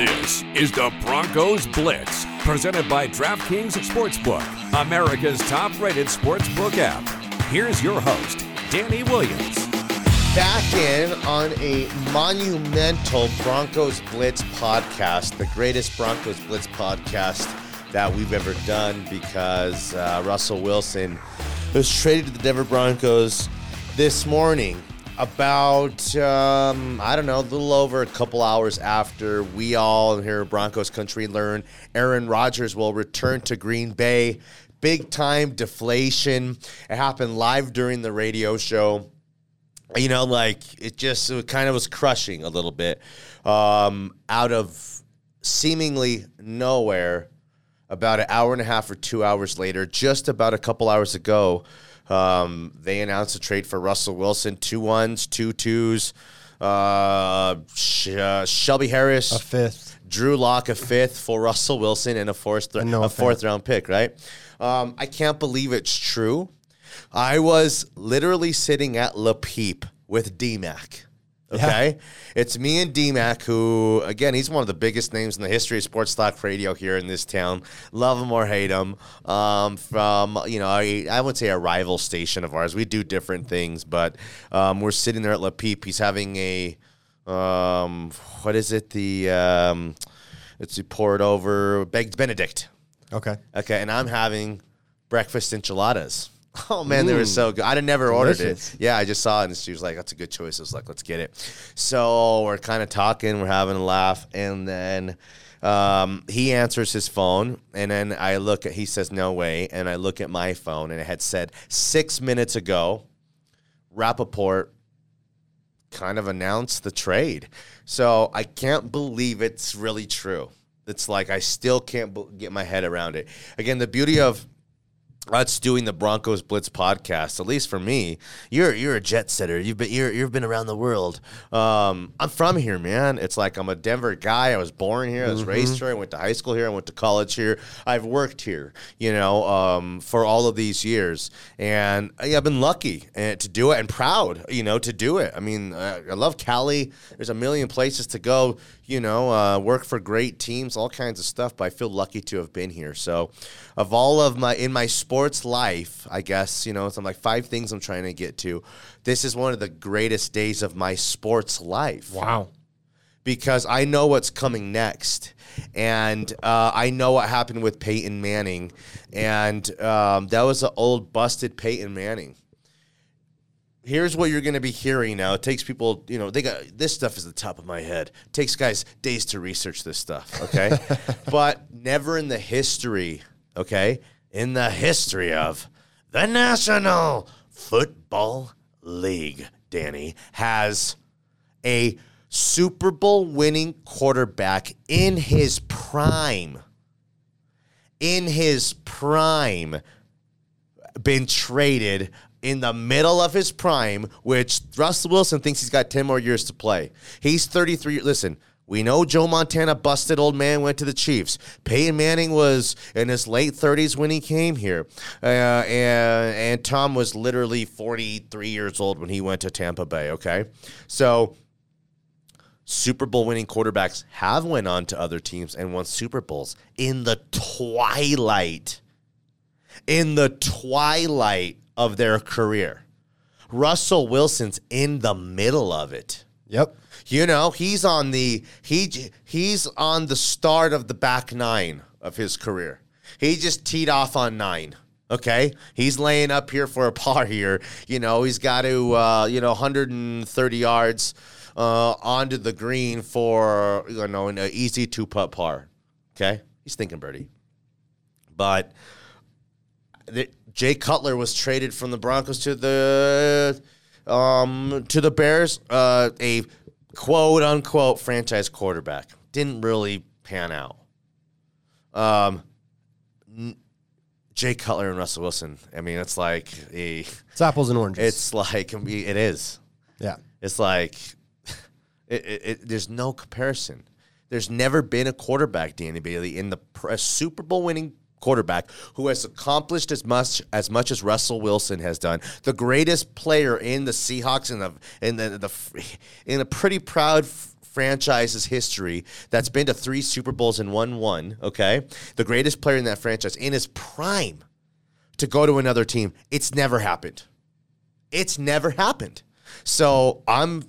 This is the Broncos Blitz, presented by DraftKings Sportsbook, America's top rated sportsbook app. Here's your host, Danny Williams. Back in on a monumental Broncos Blitz podcast, the greatest Broncos Blitz podcast that we've ever done because uh, Russell Wilson was traded to the Denver Broncos this morning about um, I don't know, a little over a couple hours after we all here in Broncos country learn Aaron Rodgers will return to Green Bay. Big time deflation. It happened live during the radio show. You know, like it just it kind of was crushing a little bit um, out of seemingly nowhere. About an hour and a half or two hours later, just about a couple hours ago, um, they announced a trade for Russell Wilson, two ones, two twos. Uh, Sh- uh, Shelby Harris, A fifth. Drew Lock, a fifth for Russell Wilson, and a fourth, And Noah a fourth round pick. Right? Um, I can't believe it's true. I was literally sitting at Le Peep with DMAC. Okay, it's me and DMAC, who again he's one of the biggest names in the history of sports talk radio here in this town. Love him or hate him. Um, from you know, I, I would say a rival station of ours. We do different things, but um, we're sitting there at Le Peep. He's having a um, what is it? The um, let's see, pour it over baked Benedict. Okay. Okay, and I'm having breakfast enchiladas. Oh man, they were so good. I'd have never ordered Delicious. it. Yeah, I just saw it and she was like, "That's a good choice." I was like, "Let's get it." So we're kind of talking, we're having a laugh, and then um, he answers his phone, and then I look at. He says, "No way," and I look at my phone, and it had said six minutes ago, Rapoport kind of announced the trade. So I can't believe it's really true. It's like I still can't b- get my head around it. Again, the beauty of us doing the Broncos Blitz podcast, at least for me, you're you're a jet setter. You've been you're, you've been around the world. Um, I'm from here, man. It's like I'm a Denver guy. I was born here. I was raised here. I went to high school here. I went to college here. I've worked here, you know, um, for all of these years, and uh, yeah, I've been lucky uh, to do it and proud, you know, to do it. I mean, uh, I love Cali. There's a million places to go you know, uh, work for great teams, all kinds of stuff. But I feel lucky to have been here. So, of all of my in my sports life, I guess you know, some like five things I'm trying to get to. This is one of the greatest days of my sports life Wow. because I know what's coming next, and uh, I know what happened with Peyton Manning, and um, that was an old busted Peyton Manning. Here's what you're going to be hearing now. It takes people, you know, they got this stuff is the top of my head. It takes guys days to research this stuff, okay? but never in the history, okay, in the history of the National Football League, Danny has a Super Bowl winning quarterback in his prime, in his prime, been traded in the middle of his prime, which Russell Wilson thinks he's got 10 more years to play. He's 33. Listen, we know Joe Montana, busted old man, went to the Chiefs. Peyton Manning was in his late 30s when he came here. Uh, and, and Tom was literally 43 years old when he went to Tampa Bay, okay? So Super Bowl winning quarterbacks have went on to other teams and won Super Bowls in the twilight in the twilight of their career. Russell Wilson's in the middle of it. Yep. You know, he's on the he he's on the start of the back nine of his career. He just teed off on nine. Okay, he's laying up here for a par here. You know, he's got to uh, you know 130 yards uh, onto the green for you know an easy two putt par. Okay, he's thinking birdie, but the, Jay Cutler was traded from the Broncos to the um, to the Bears. Uh, a quote unquote franchise quarterback didn't really pan out. Um, n- Jay Cutler and Russell Wilson. I mean, it's like a, It's apples and oranges. it's like it is. yeah. It's like it, it, it, there's no comparison. There's never been a quarterback, Danny Bailey, in the pr- a Super Bowl winning quarterback who has accomplished as much as much as Russell Wilson has done. The greatest player in the Seahawks in the in the, the in a pretty proud franchise's history that's been to three Super Bowls and won one, okay? The greatest player in that franchise in his prime to go to another team. It's never happened. It's never happened. So I'm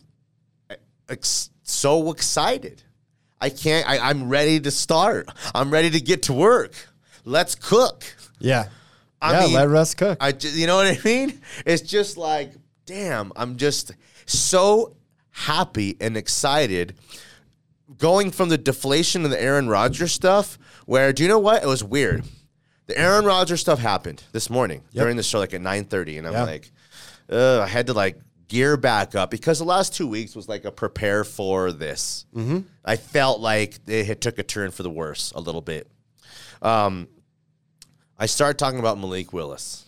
uh, ex- so excited. I can't, I, I'm ready to start. I'm ready to get to work. Let's cook. Yeah. I yeah, mean, let Russ cook. I, you know what I mean? It's just like, damn, I'm just so happy and excited going from the deflation of the Aaron Rodgers stuff, where, do you know what? It was weird. The Aaron Rodgers stuff happened this morning during the show, like at 9.30, and I'm Yeah. like, Ugh, I had to like gear back up because the last two weeks was like a prepare for this. Mm-hmm. I felt like it had took a turn for the worse a little bit. Um, I started talking about Malik Willis.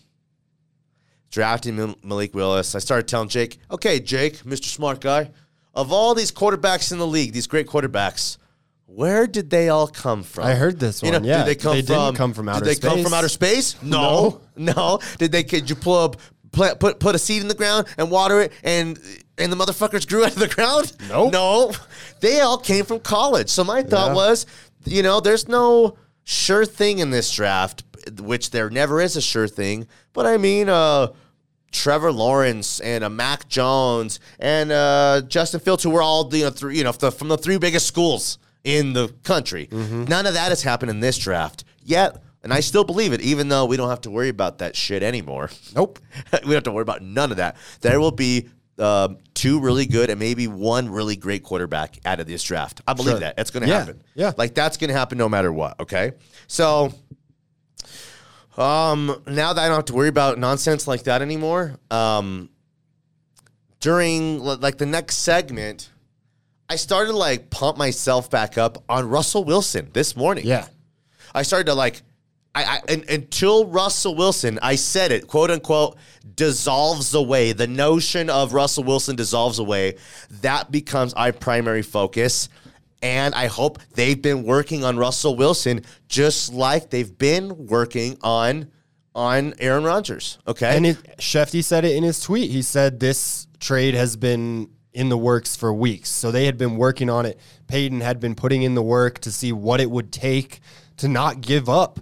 Drafting Mal- Malik Willis. I started telling Jake, okay, Jake, Mr. Smart Guy, of all these quarterbacks in the league, these great quarterbacks, where did they all come from? I heard this one, yeah. did they come They from? didn't come from outer Did they come space. from outer space? No, no. Did they? Could you pull up, pla- put put a seed in the ground and water it, and and the motherfuckers grew out of the ground? Nope. No, they all came from college. So my thought Yeah. was, you know, there's no sure thing in this draft, which there never is a sure thing. But I mean, uh. Trevor Lawrence and uh, Mac Jones and uh, Justin Fields, who were all you know, three, you know the, from the three biggest schools in the country. None of that has happened in this draft yet, and I still believe it, even though we don't have to worry about that shit anymore. nope. we don't have to worry about none of that. There will be um, two really good and maybe one really great quarterback out of this draft. I believe Sure. that. It's going to Yeah. happen. Yeah. Like that's going to happen no matter what. Okay. So um, now that I don't have to worry about nonsense like that anymore, um, during like the next segment, I started to like pump myself back up on Russell Wilson this morning. Yeah. I started to like, I, I until Russell Wilson, I said it, quote unquote, dissolves away. The notion of Russell Wilson dissolves away. That becomes our primary focus. And I hope they've been working on Russell Wilson just like they've been working on on Aaron Rodgers. Okay. And it, Schefty said it in his tweet. He said this trade has been in the works for weeks. So they had been working on it. Paton had been putting in the work to see what it would take to not give up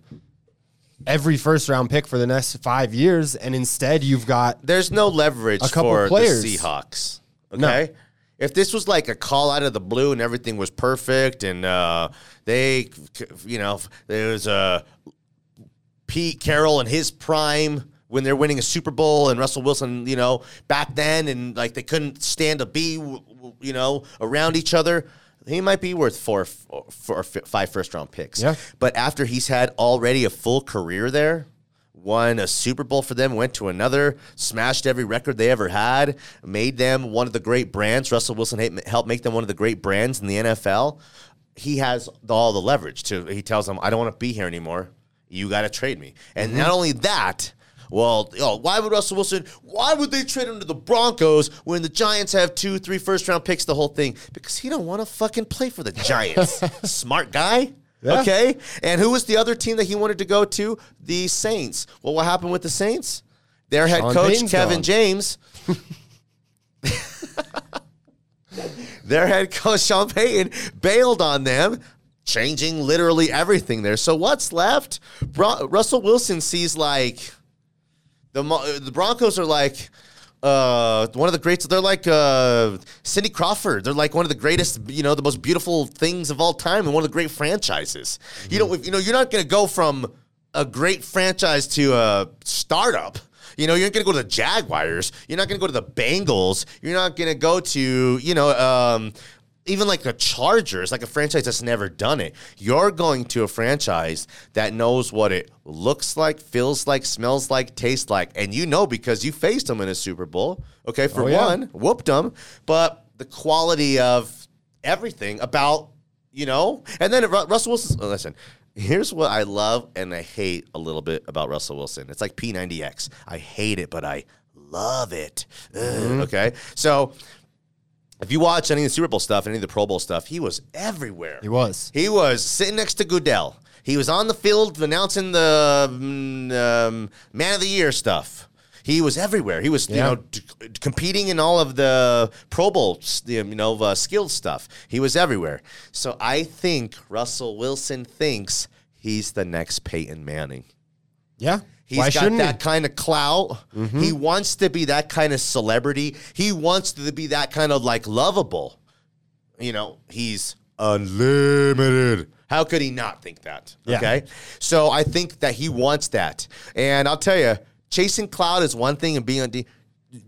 every first round pick for the next five years. And instead, you've got there's no leverage A couple for players. the Seahawks. No. Okay. If this was like a call out of the blue and everything was perfect and uh, they, you know, there was a Pete Carroll in his prime when they're winning a Super Bowl and Russell Wilson, you know, back then and like they couldn't stand to be, you know, around each other. He might be worth four, four, four five first round picks. Yeah. But after he's had already a full career there, won a Super Bowl for them, went to another, smashed every record they ever had, made them one of the great brands. Russell Wilson helped make them one of the great brands in the NFL. He has all the leverage to. He tells them, "I don't want to be here anymore. You got to trade me." And mm-hmm. not only that. Well, why would Russell Wilson? Why would they trade him to the Broncos when the Giants have two, three first round picks? The whole thing because he don't want to fucking play for the Giants. Smart guy. Yeah. Okay. And who was the other team that he wanted to go to? The Saints. Well, what happened with the Saints? Their head Sean coach, Payton's Kevin gone. James. Their head coach, Sean Payton, bailed on them, changing literally everything there. So what's left? Russell Wilson sees like the the Broncos are like uh, one of the greats. They're like uh, Cindy Crawford. They're like one of the greatest, you know, the most beautiful things of all time, and one of the great franchises. You know, if, you know, you're not going to go from a great franchise to a startup. You know, you're not going to go to the Jaguars. You're not going to go to the Bengals. You're not going to go to, you know, um, even like the Chargers, like a franchise that's never done it. You're going to a franchise that knows what it looks like, feels like, smells like, tastes like. And you know because you faced them in a Super Bowl. Okay, for Oh, yeah. one, whooped them. But the quality of everything about, you know, and then Russell Wilson, oh, listen, here's what I love and I hate a little bit about Russell Wilson. It's like P90X. I hate it, but I love it. Mm-hmm. Okay. So if you watch any of the Super Bowl stuff, any of the Pro Bowl stuff, he was everywhere. He was. He was sitting next to Goodell. He was on the field announcing the mm, um, Man of the Year stuff. He was everywhere. He was, you know, d- competing in all of the Pro Bowl, you know, uh, skilled stuff. He was everywhere. So I think Russell Wilson thinks he's the next Peyton Manning. Yeah. He's Why got that he? Mm-hmm. kind of clout. He wants to be that kind of celebrity. He wants to be that kind of like lovable. You know, he's unlimited. How could he not think that? Yeah. Okay. So I think that he wants that. And I'll tell you, chasing cloud is one thing and being on D.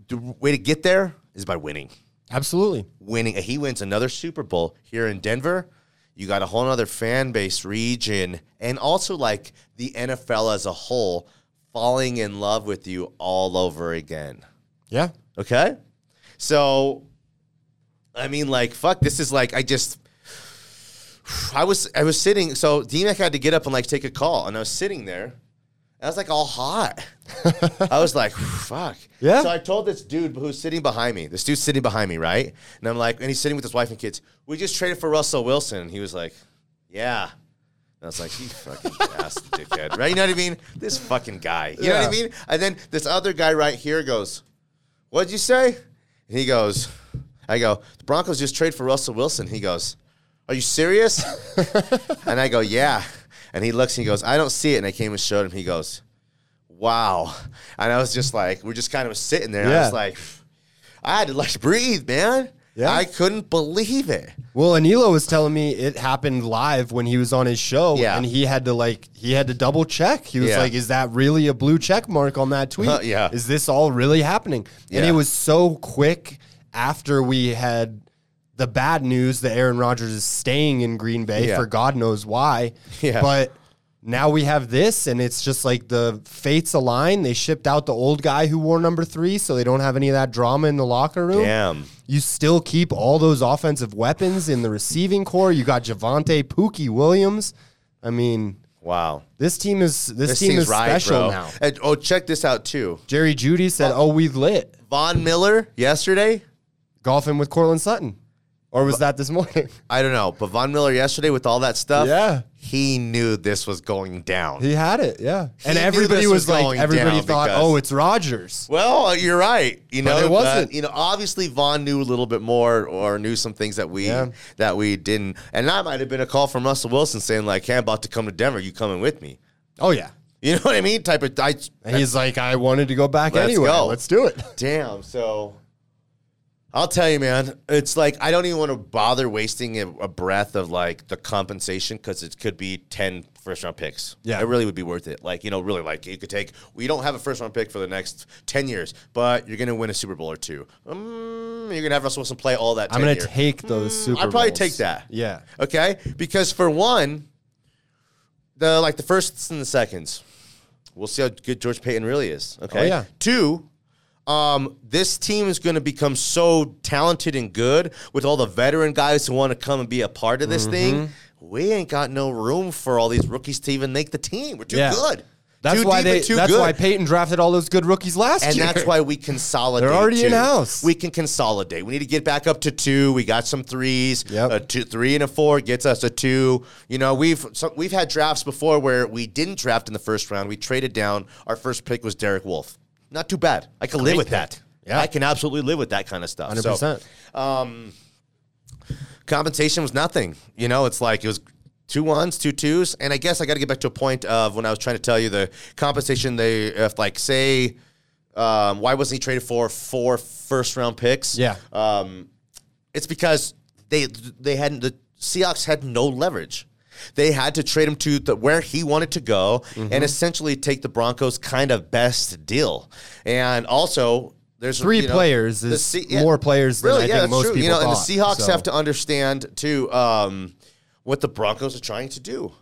The way to get there is by winning Absolutely. winning. He wins another Super Bowl here in Denver. You got a whole other fan base region, and also like the NFL as a whole falling in love with you all over again. Yeah. Okay, so I mean, like, fuck, this is like I just. I was I was sitting, so DMAC had to get up and like take a call, and I was sitting there. I was like all hot. I was like, fuck. Yeah. So I told this dude who's sitting behind me, this dude's sitting behind me, right? And I'm like, and he's sitting with his wife and kids. We just traded for Russell Wilson. And he was like, yeah. And I was like, you fucking ass dickhead, right? You know what I mean? This fucking guy. You know what I mean? And then this other guy right here goes, what'd you say? And he goes, I go, the Broncos just trade for Russell Wilson. He goes, are you serious? and I go, yeah. And he looks and he goes, I don't see it. And I came and showed him. He goes, wow. And I was just like, we're just kind of sitting there. And I was like, I had to like breathe, man. Yeah. I couldn't believe it. Well, Anilo was telling me it happened live when he was on his show, Yeah. and he had to like he had to double check. He was Yeah. like, "Is that really a blue check mark on that tweet? Yeah. is this all really happening?" And it was so quick after we had the bad news that Aaron Rodgers is staying in Green Bay Yeah. for God knows why. Yeah. but. Now we have this, and it's just like the fates align. They shipped out the old guy who wore number three, so they don't have any of that drama in the locker room. Damn. You still keep all those offensive weapons in the receiving core. You got Javonte Pookie Williams. I mean, Wow. this team is this, This team is right, special bro. now. And, oh, check this out too. Jerry Jeudy said, "Oh, we've lit Von Miller yesterday. golfing with Courtland Sutton," or was that this morning? I don't know, but Von Miller yesterday with all that stuff. Yeah. He knew this was going down. He had it, yeah. and knew everybody this was, was going like, everybody down thought, because- "Oh, it's Rodgers. Well, you're right. You But know, it wasn't. you know, obviously Von knew a little bit more or knew some things that we Yeah. that we didn't. And that might have been a call from Russell Wilson saying like, "Hey, I'm about to come to Denver. You coming with me?" Oh yeah. You know what I mean? Type of. I, And he's like, "I wanted to go back Let's anyway. go. Let's do it." damn. So. I'll tell you, man. It's like I don't even want to bother wasting a, a breath of like the compensation because it could be 10 first round picks. Yeah. it really would be worth it. Like you know, really, like you could take. We don't have a first round pick for the next 10 years, but you're gonna win a Super Bowl or two. Um, you're gonna have Russell Wilson play all that. I'm gonna tenure. take those Super. I'd probably Bowls. take that. Yeah. Okay, because for one, the like the firsts and the seconds, we'll see how good George Paton really is. Okay. Oh, yeah. Two, um, this team is going to become so talented and good with all the veteran guys who want to come and be a part of this Mm-hmm. thing. We ain't got no room for all these rookies to even make the team. We're too Yeah. good. That's Too why they. That's good. why Paton drafted all those good rookies last And year. And that's why we consolidate. They're already too. in-house. We can consolidate. We need to get back up to two. We got some threes. Yep. A two, three and a four gets us a two. You know, we've we've had drafts before where we didn't draft in the first round. We traded down. Our first pick was Derek Wolfe. Not too bad. I can live with pick. that. Yeah. I can absolutely live with that kind of stuff. Hundred So, percent. compensation was nothing. You know, it's like it was two ones, two twos, and I guess I got to get back to a point of when I was trying to tell you the compensation. They, if like say, um, why wasn't he traded for four first round picks? Yeah. um, it's because they they hadn't the Seahawks had no leverage. They had to trade him to the, where he wanted to go Mm-hmm. and essentially take the Broncos' kind of best deal. And also, there's Three you know, players the is Se- more players than I think that's most true. people You know, and the Seahawks so. have to understand too um, what the Broncos are trying to do.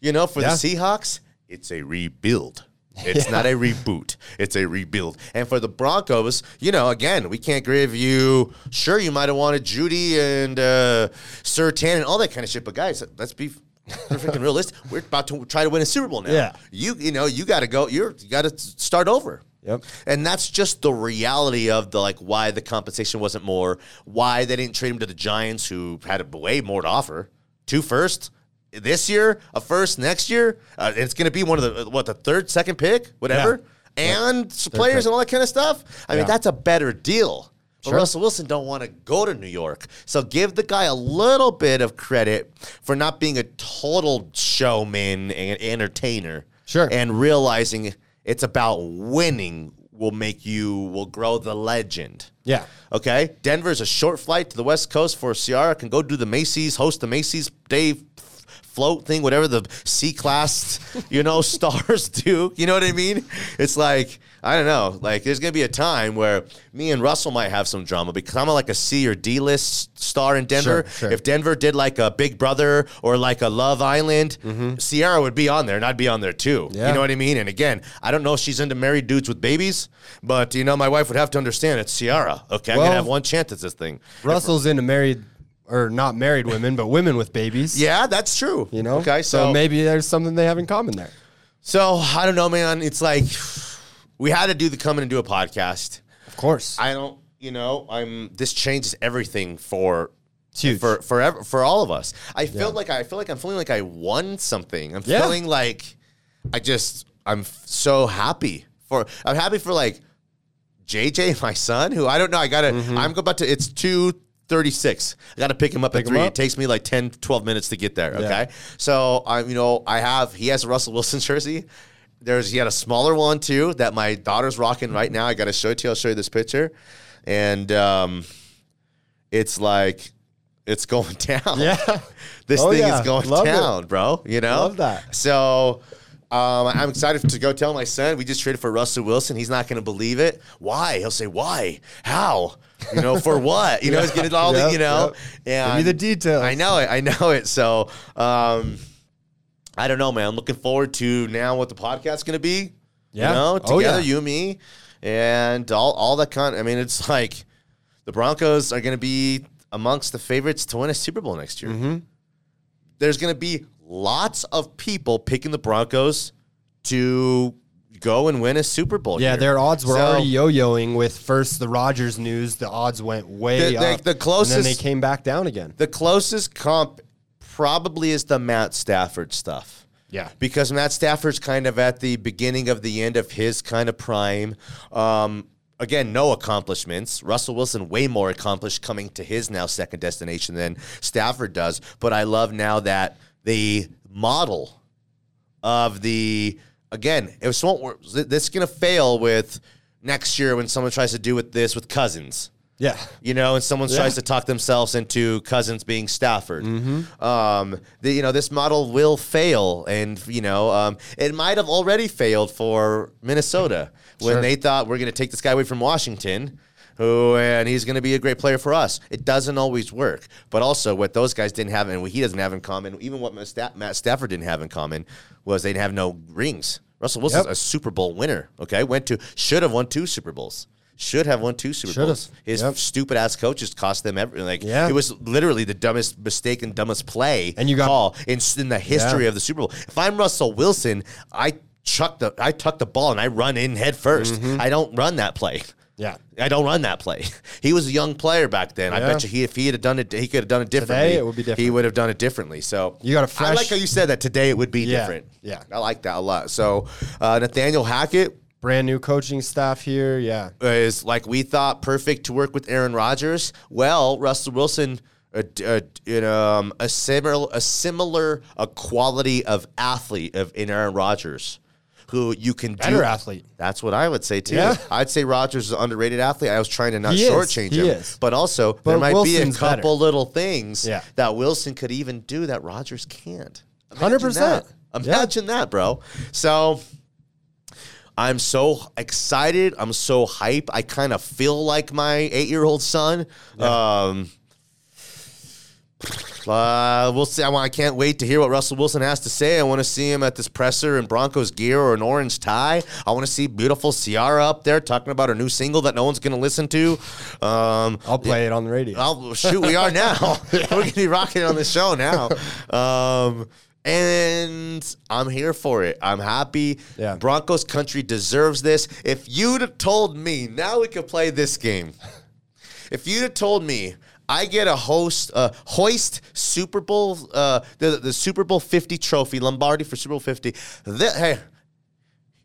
You know, for Yeah. the Seahawks, it's a rebuild. It's not a reboot. It's a rebuild. And for the Broncos, you know, again, we can't give you. Sure, you might have wanted Jeudy and uh, Sutton and all that kind of shit, but guys, let's be freaking realistic. We're about to try to win a Super Bowl now. Yeah. you you know you got to go. You're you got to start over. Yep. And that's just the reality of the like why the compensation wasn't more, why they didn't trade him to the Giants who had a way more to offer. Two first this year, a first next year. Uh, it's going to be one of the what the third, second pick, whatever. and s- players and all that kind of stuff. I mean, that's a better deal. But Sure. Russell Wilson don't want to go to New York. So give the guy a little bit of credit for not being a total showman and entertainer. Sure. And realizing it's about winning will make you will grow the legend. Yeah. Okay, Denver's a short flight to the West Coast for Ciara can go do the Macy's, host the Macy's Day float thing, whatever the C class, you know, stars do. You know what I mean? It's like I don't know. Like there's gonna be a time where me and Russell might have some drama because I'm like a C or D list star in Denver. Sure, sure. If Denver did like a Big Brother or like a Love Island, mm-hmm. Ciara would be on there, and I'd be on there too. Yeah. You know what I mean? And again, I don't know if she's into married dudes with babies, but you know, my wife would have to understand it's Ciara. Okay, I'm gonna have one chance at this thing. Russell's into married or not married women, but women with babies. Yeah, that's true. You know? Okay, so, so maybe there's something they have in common there. so I don't know, man. It's like we had to do the come in and do a podcast. Of course. I don't, you know, I'm. This changes everything for. For forever for all of us, I feel like I feel like I'm feeling like I won something. I'm Yeah. feeling like I just I'm f- so happy for I'm happy for like JJ, my son, who I don't know. I gotta. Mm-hmm. I'm about to. It's two. 36. I got to pick him up. Pick at three. up? It takes me like 10, 12 minutes to get there. Okay. Yeah. So I'm, you know, I have, he has a Russell Wilson jersey. There's, he had a smaller one too that my daughter's rocking right now. I got to show it to you. I'll show you this picture. And, um, it's like, it's going down. Yeah. this Oh, thing yeah. is going Love it. down, bro. You know? Love that. So um, I'm excited to go tell my son we just traded for Russell Wilson. He's not going to believe it. Why? He'll say, "Why? How? You know, for what? You know, it's getting all the you know." yep. Give me the details. I know it. I know it. So um, I don't know, man. I'm looking forward to now what the podcast's going to be. Yeah. You know, Oh, together, yeah. you, me, and all all that kind. I mean, it's like the Broncos are going to be amongst the favorites to win a Super Bowl next year Mm-hmm. there's going to be lots of people picking the Broncos to go and win a Super Bowl. Yeah, here. their odds were So, already yo-yoing with first the Rodgers news. The odds went way The- the- up. the and closest- then they came back down again. The closest comp probably is the Matt Stafford stuff. Yeah. Because Matt Stafford's kind of at the beginning of the end of his kind of prime. Um, again, no accomplishments. Russell Wilson way more accomplished coming to his now second destination than Stafford does. But I love now that the model of the again, won't work. This is gonna fail with next year when someone tries to do with this with Cousins. Yeah. You know, and someone Yeah. tries to talk themselves into Cousins being Stafford. Mm-hmm. Um, the, you know, this model will fail, and you know, um, it might have already failed for Minnesota when Sure. they thought we're going to take this guy away from Washington. Who and he's going to be a great player for us. It doesn't always work, but also what those guys didn't have and what he doesn't have in common, even what Matt Stafford didn't have in common, was they didn't have no rings. Russell Wilson's Yep. a Super Bowl winner. Okay, went to should have won two Super Bowls. Should have won two Super Should have. Bowls. His Yep. stupid ass coaches cost them everything. Like Yeah. it was literally the dumbest mistake and dumbest play And you got- call in, in the history Yeah. of the Super Bowl. If I'm Russell Wilson, I chuck the I tuck the ball and I run in head 1st Mm-hmm. I don't run that play. Yeah. I don't run that play. He was a young player back then. I Yeah. bet you he, if he had done it, he could have done it differently. it would be different. He different. would have done it differently. So You got a I fresh- I like how you said that today. It would be Yeah. different. Yeah. I like that a lot. So uh, Nathaniel Hackett Brand new coaching staff here. Yeah. is like we thought perfect to work with Aaron Rodgers. Well, Russell Wilson, uh, d- uh, in, um, a similar, a similar, a quality of athlete of in Aaron Rodgers, who you can do. Better athlete. That's what I would say too. Yeah. I'd say Rodgers is an underrated athlete. I was trying to not He is. shortchange He him, is. but also there might Wilson's be a couple better. little things Yeah. that Wilson could even do that Rodgers can't. Imagine 100%. that. Yeah. Imagine that, bro. So I'm so excited. I'm so hype. I kind of feel like my eight year old son. Um, uh, we'll see. I, want, I can't wait to hear what Russell Wilson has to say. I want to see him at this presser in Broncos gear or an orange tie. I want to see beautiful Ciara up there talking about her new single that no one's going to listen to. Um, I'll play it on the radio. I'll shoot. We are now. We're gonna be rocking it on the show now. Um, and I'm here for it. I'm happy. Yeah. Broncos country deserves this. If you'd have told me, now we could play this game. If you'd have told me I get a host, uh, hoist Super Bowl, uh, the the Super Bowl 50 trophy, Lombardi for Super Bowl 50. Th- hey,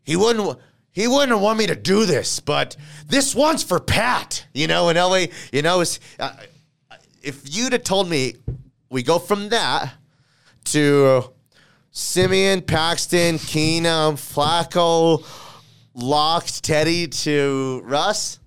he wouldn't. he wouldn't want me to do this, but this one's for Pat. You know, in LA, you know, uh, if you'd have told me we go from that to Siemian, Paxton, Keenum, Flacco, locked Teddy to Russ,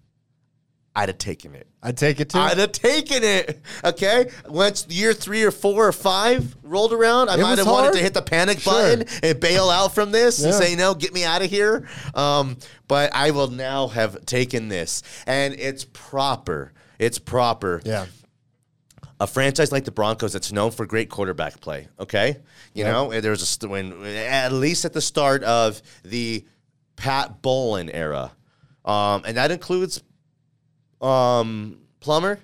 I'd have taken it. I'd take it too. I'd have taken it. Okay. Once year three or four or five rolled around, I It might was have wanted to hit the panic Sure. button and bail out from this and say, no, get me out of here. Um, but I will now have taken this. And it's proper. It's proper yeah. a franchise like the Broncos that's known for great quarterback play. Okay, you know, and there's a st- when at least at the start of the Pat Bowlen era, um, and that includes um, Plummer.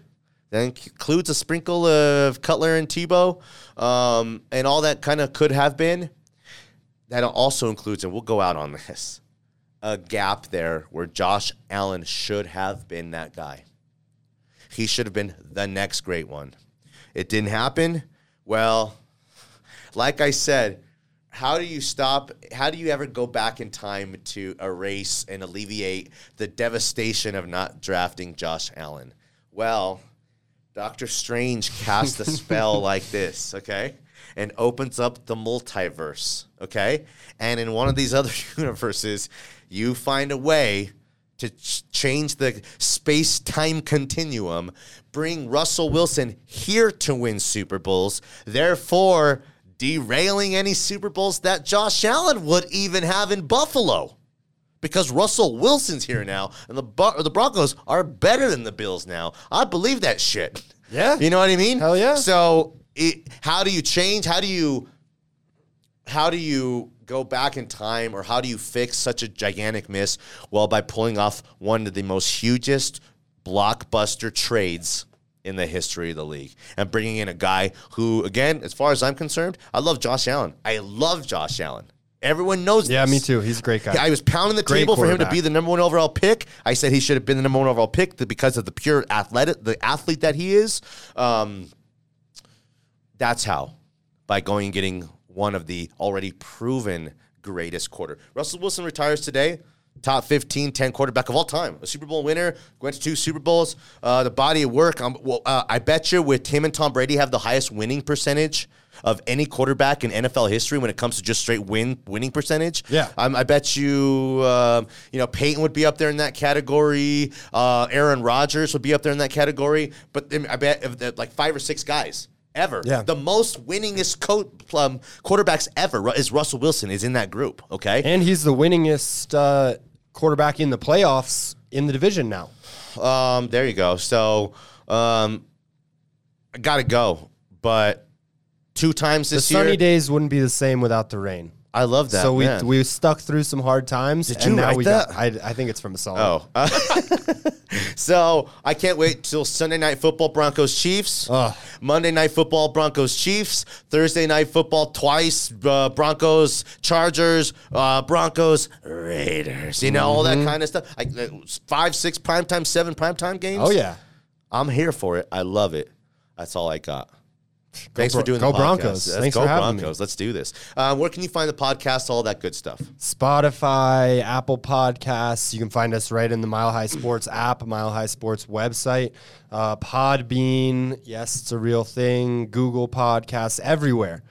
That includes a sprinkle of Cutler and Tebow, um, and all that kind of could have been. That also includes, and we'll go out on this, a gap there where Josh Allen should have been that guy. He should have been the next great one. It didn't happen. Well, like I said, how do you stop? How do you ever go back in time to erase and alleviate the devastation of not drafting Josh Allen? Well, Doctor Strange casts a spell like this, okay? And opens up the multiverse, okay? And in one of these other universes, you find a way to ch- change the space time continuum, bring Russell Wilson here to win Super Bowls, therefore derailing any Super Bowls that Josh Allen would even have in Buffalo because Russell Wilson's here now, and the the Broncos are better than the Bills now. I believe that shit. Yeah. you know what I mean. Hell yeah. So, it, how do you change? How do you how do you go back in time, or how do you fix such a gigantic miss? Well, by pulling off one of the most hugest blockbuster trades in the history of the league and bringing in a guy who, again, as far as I'm concerned, I love Josh Allen. I love Josh Allen. Everyone knows Yeah, this. me too. He's a great guy. I was pounding the Great table for him to be the number one overall pick. I said he should have been the number one overall pick because of the pure athletic, the athlete that he is. Um, that's how by going and getting one of the already proven greatest quarter. Russell Wilson retires today. Top 15, 10 quarterback of all time. A Super Bowl winner, went to two Super Bowls. Uh, the body of work, um, well, uh, I bet you with him and Tom Brady have the highest winning percentage of any quarterback in NFL history when it comes to just straight win winning percentage. Yeah. Um, I bet you, um, you know, Peyton would be up there in that category. Uh, Aaron Rodgers would be up there in that category. But I bet if the, like five or six guys ever. Yeah. The most winningest co- um, quarterbacks ever is Russell Wilson is in that group. Okay. and he's the winningest uh, quarterback in the playoffs in the division now. Um, there you go. So, um, I gotta go, but two times The this sunny year. days wouldn't be the same without the rain. I love that. so we man. we stuck through some hard times. Did and you now write we that? Got, I, I think it's from a song. Oh. Uh, so I can't wait till Sunday night football Broncos Chiefs. Ugh. Monday night football Broncos Chiefs. Thursday night football twice uh, Broncos Chargers uh, Broncos Raiders. You know all that kind of stuff. Uh, five, six primetime, seven primetime games. Oh yeah. I'm here for it. I love it. That's all I got. Thanks for doing go the podcast. Broncos. Thanks go for having me. Let's do this. Uh, where can you find the podcast? All that good stuff. Spotify, Apple Podcasts. You can find us right in the Mile High Sports app, Mile High Sports website, uh, Podbean. Yes, it's a real thing. Google Podcasts, everywhere.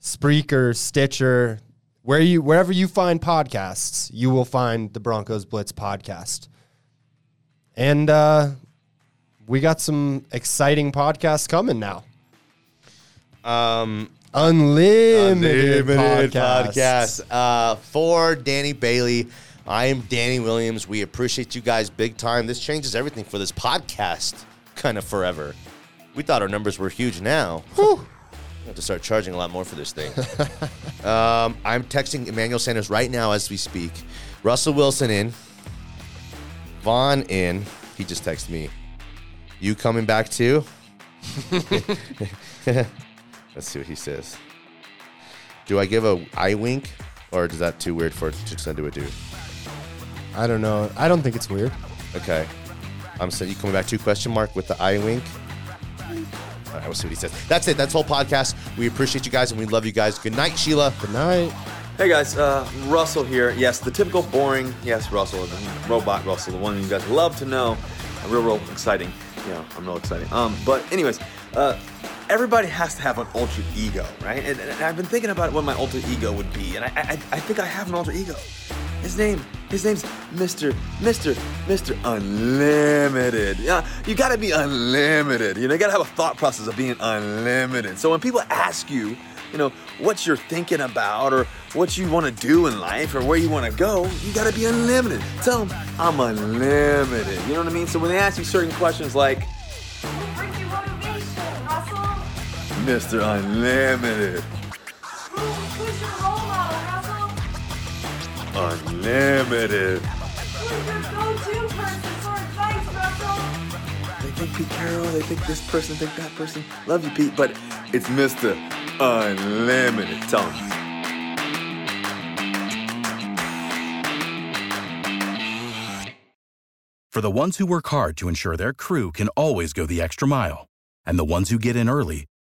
Spreaker, Stitcher, where you wherever you find podcasts, you will find the Broncos Blitz podcast. And uh, we got some exciting podcasts coming now. Um, Unlimited, Unlimited podcast. Uh, for Danny Bailey, I am Danny Williams. We appreciate you guys big time. This changes everything for this podcast, kind of forever. We thought our numbers were huge now. We have to start charging a lot more for this thing. um, I'm texting Emmanuel Sanders right now as we speak. Russell Wilson in. Von in. He just texted me. You coming back too? Let's see what he says. Do I give a eye wink, or is that too weird for to send to a dude? I don't know. I don't think it's weird. Okay, I'm saying you coming back to question mark with the eye wink. All right, we'll see what he says. That's it. That's the whole podcast. We appreciate you guys and we love you guys. Good night, Sheila. Good night. Hey guys, uh, Russell here. Yes, the typical boring, yes, Russell, the robot Russell, the one you guys love to know. Real, real exciting. Yeah, I'm real exciting. Um, but anyways, uh, everybody has to have an alter ego, right? And, and I've been thinking about what my alter ego would be, and I, I, I think I have an alter ego. His name, his name's Mr. Mr. Mr. Unlimited. Yeah, you gotta be unlimited. You know, you gotta have a thought process of being unlimited. So when people ask you, you know, what you're thinking about or what you want to do in life or where you want to go, you got to be unlimited. Tell them, I'm unlimited. You know what I mean? So when they ask you certain questions like, Mr. Unlimited. Who's your role model, Russell? Unlimited. Who's your go-to person for advice, Russell? They think Pete Carroll, they think this person, think that person. Love you, Pete, but it's Mr. Unlimited. Tell them. For the ones who work hard to ensure their crew can always go the extra mile, and the ones who get in early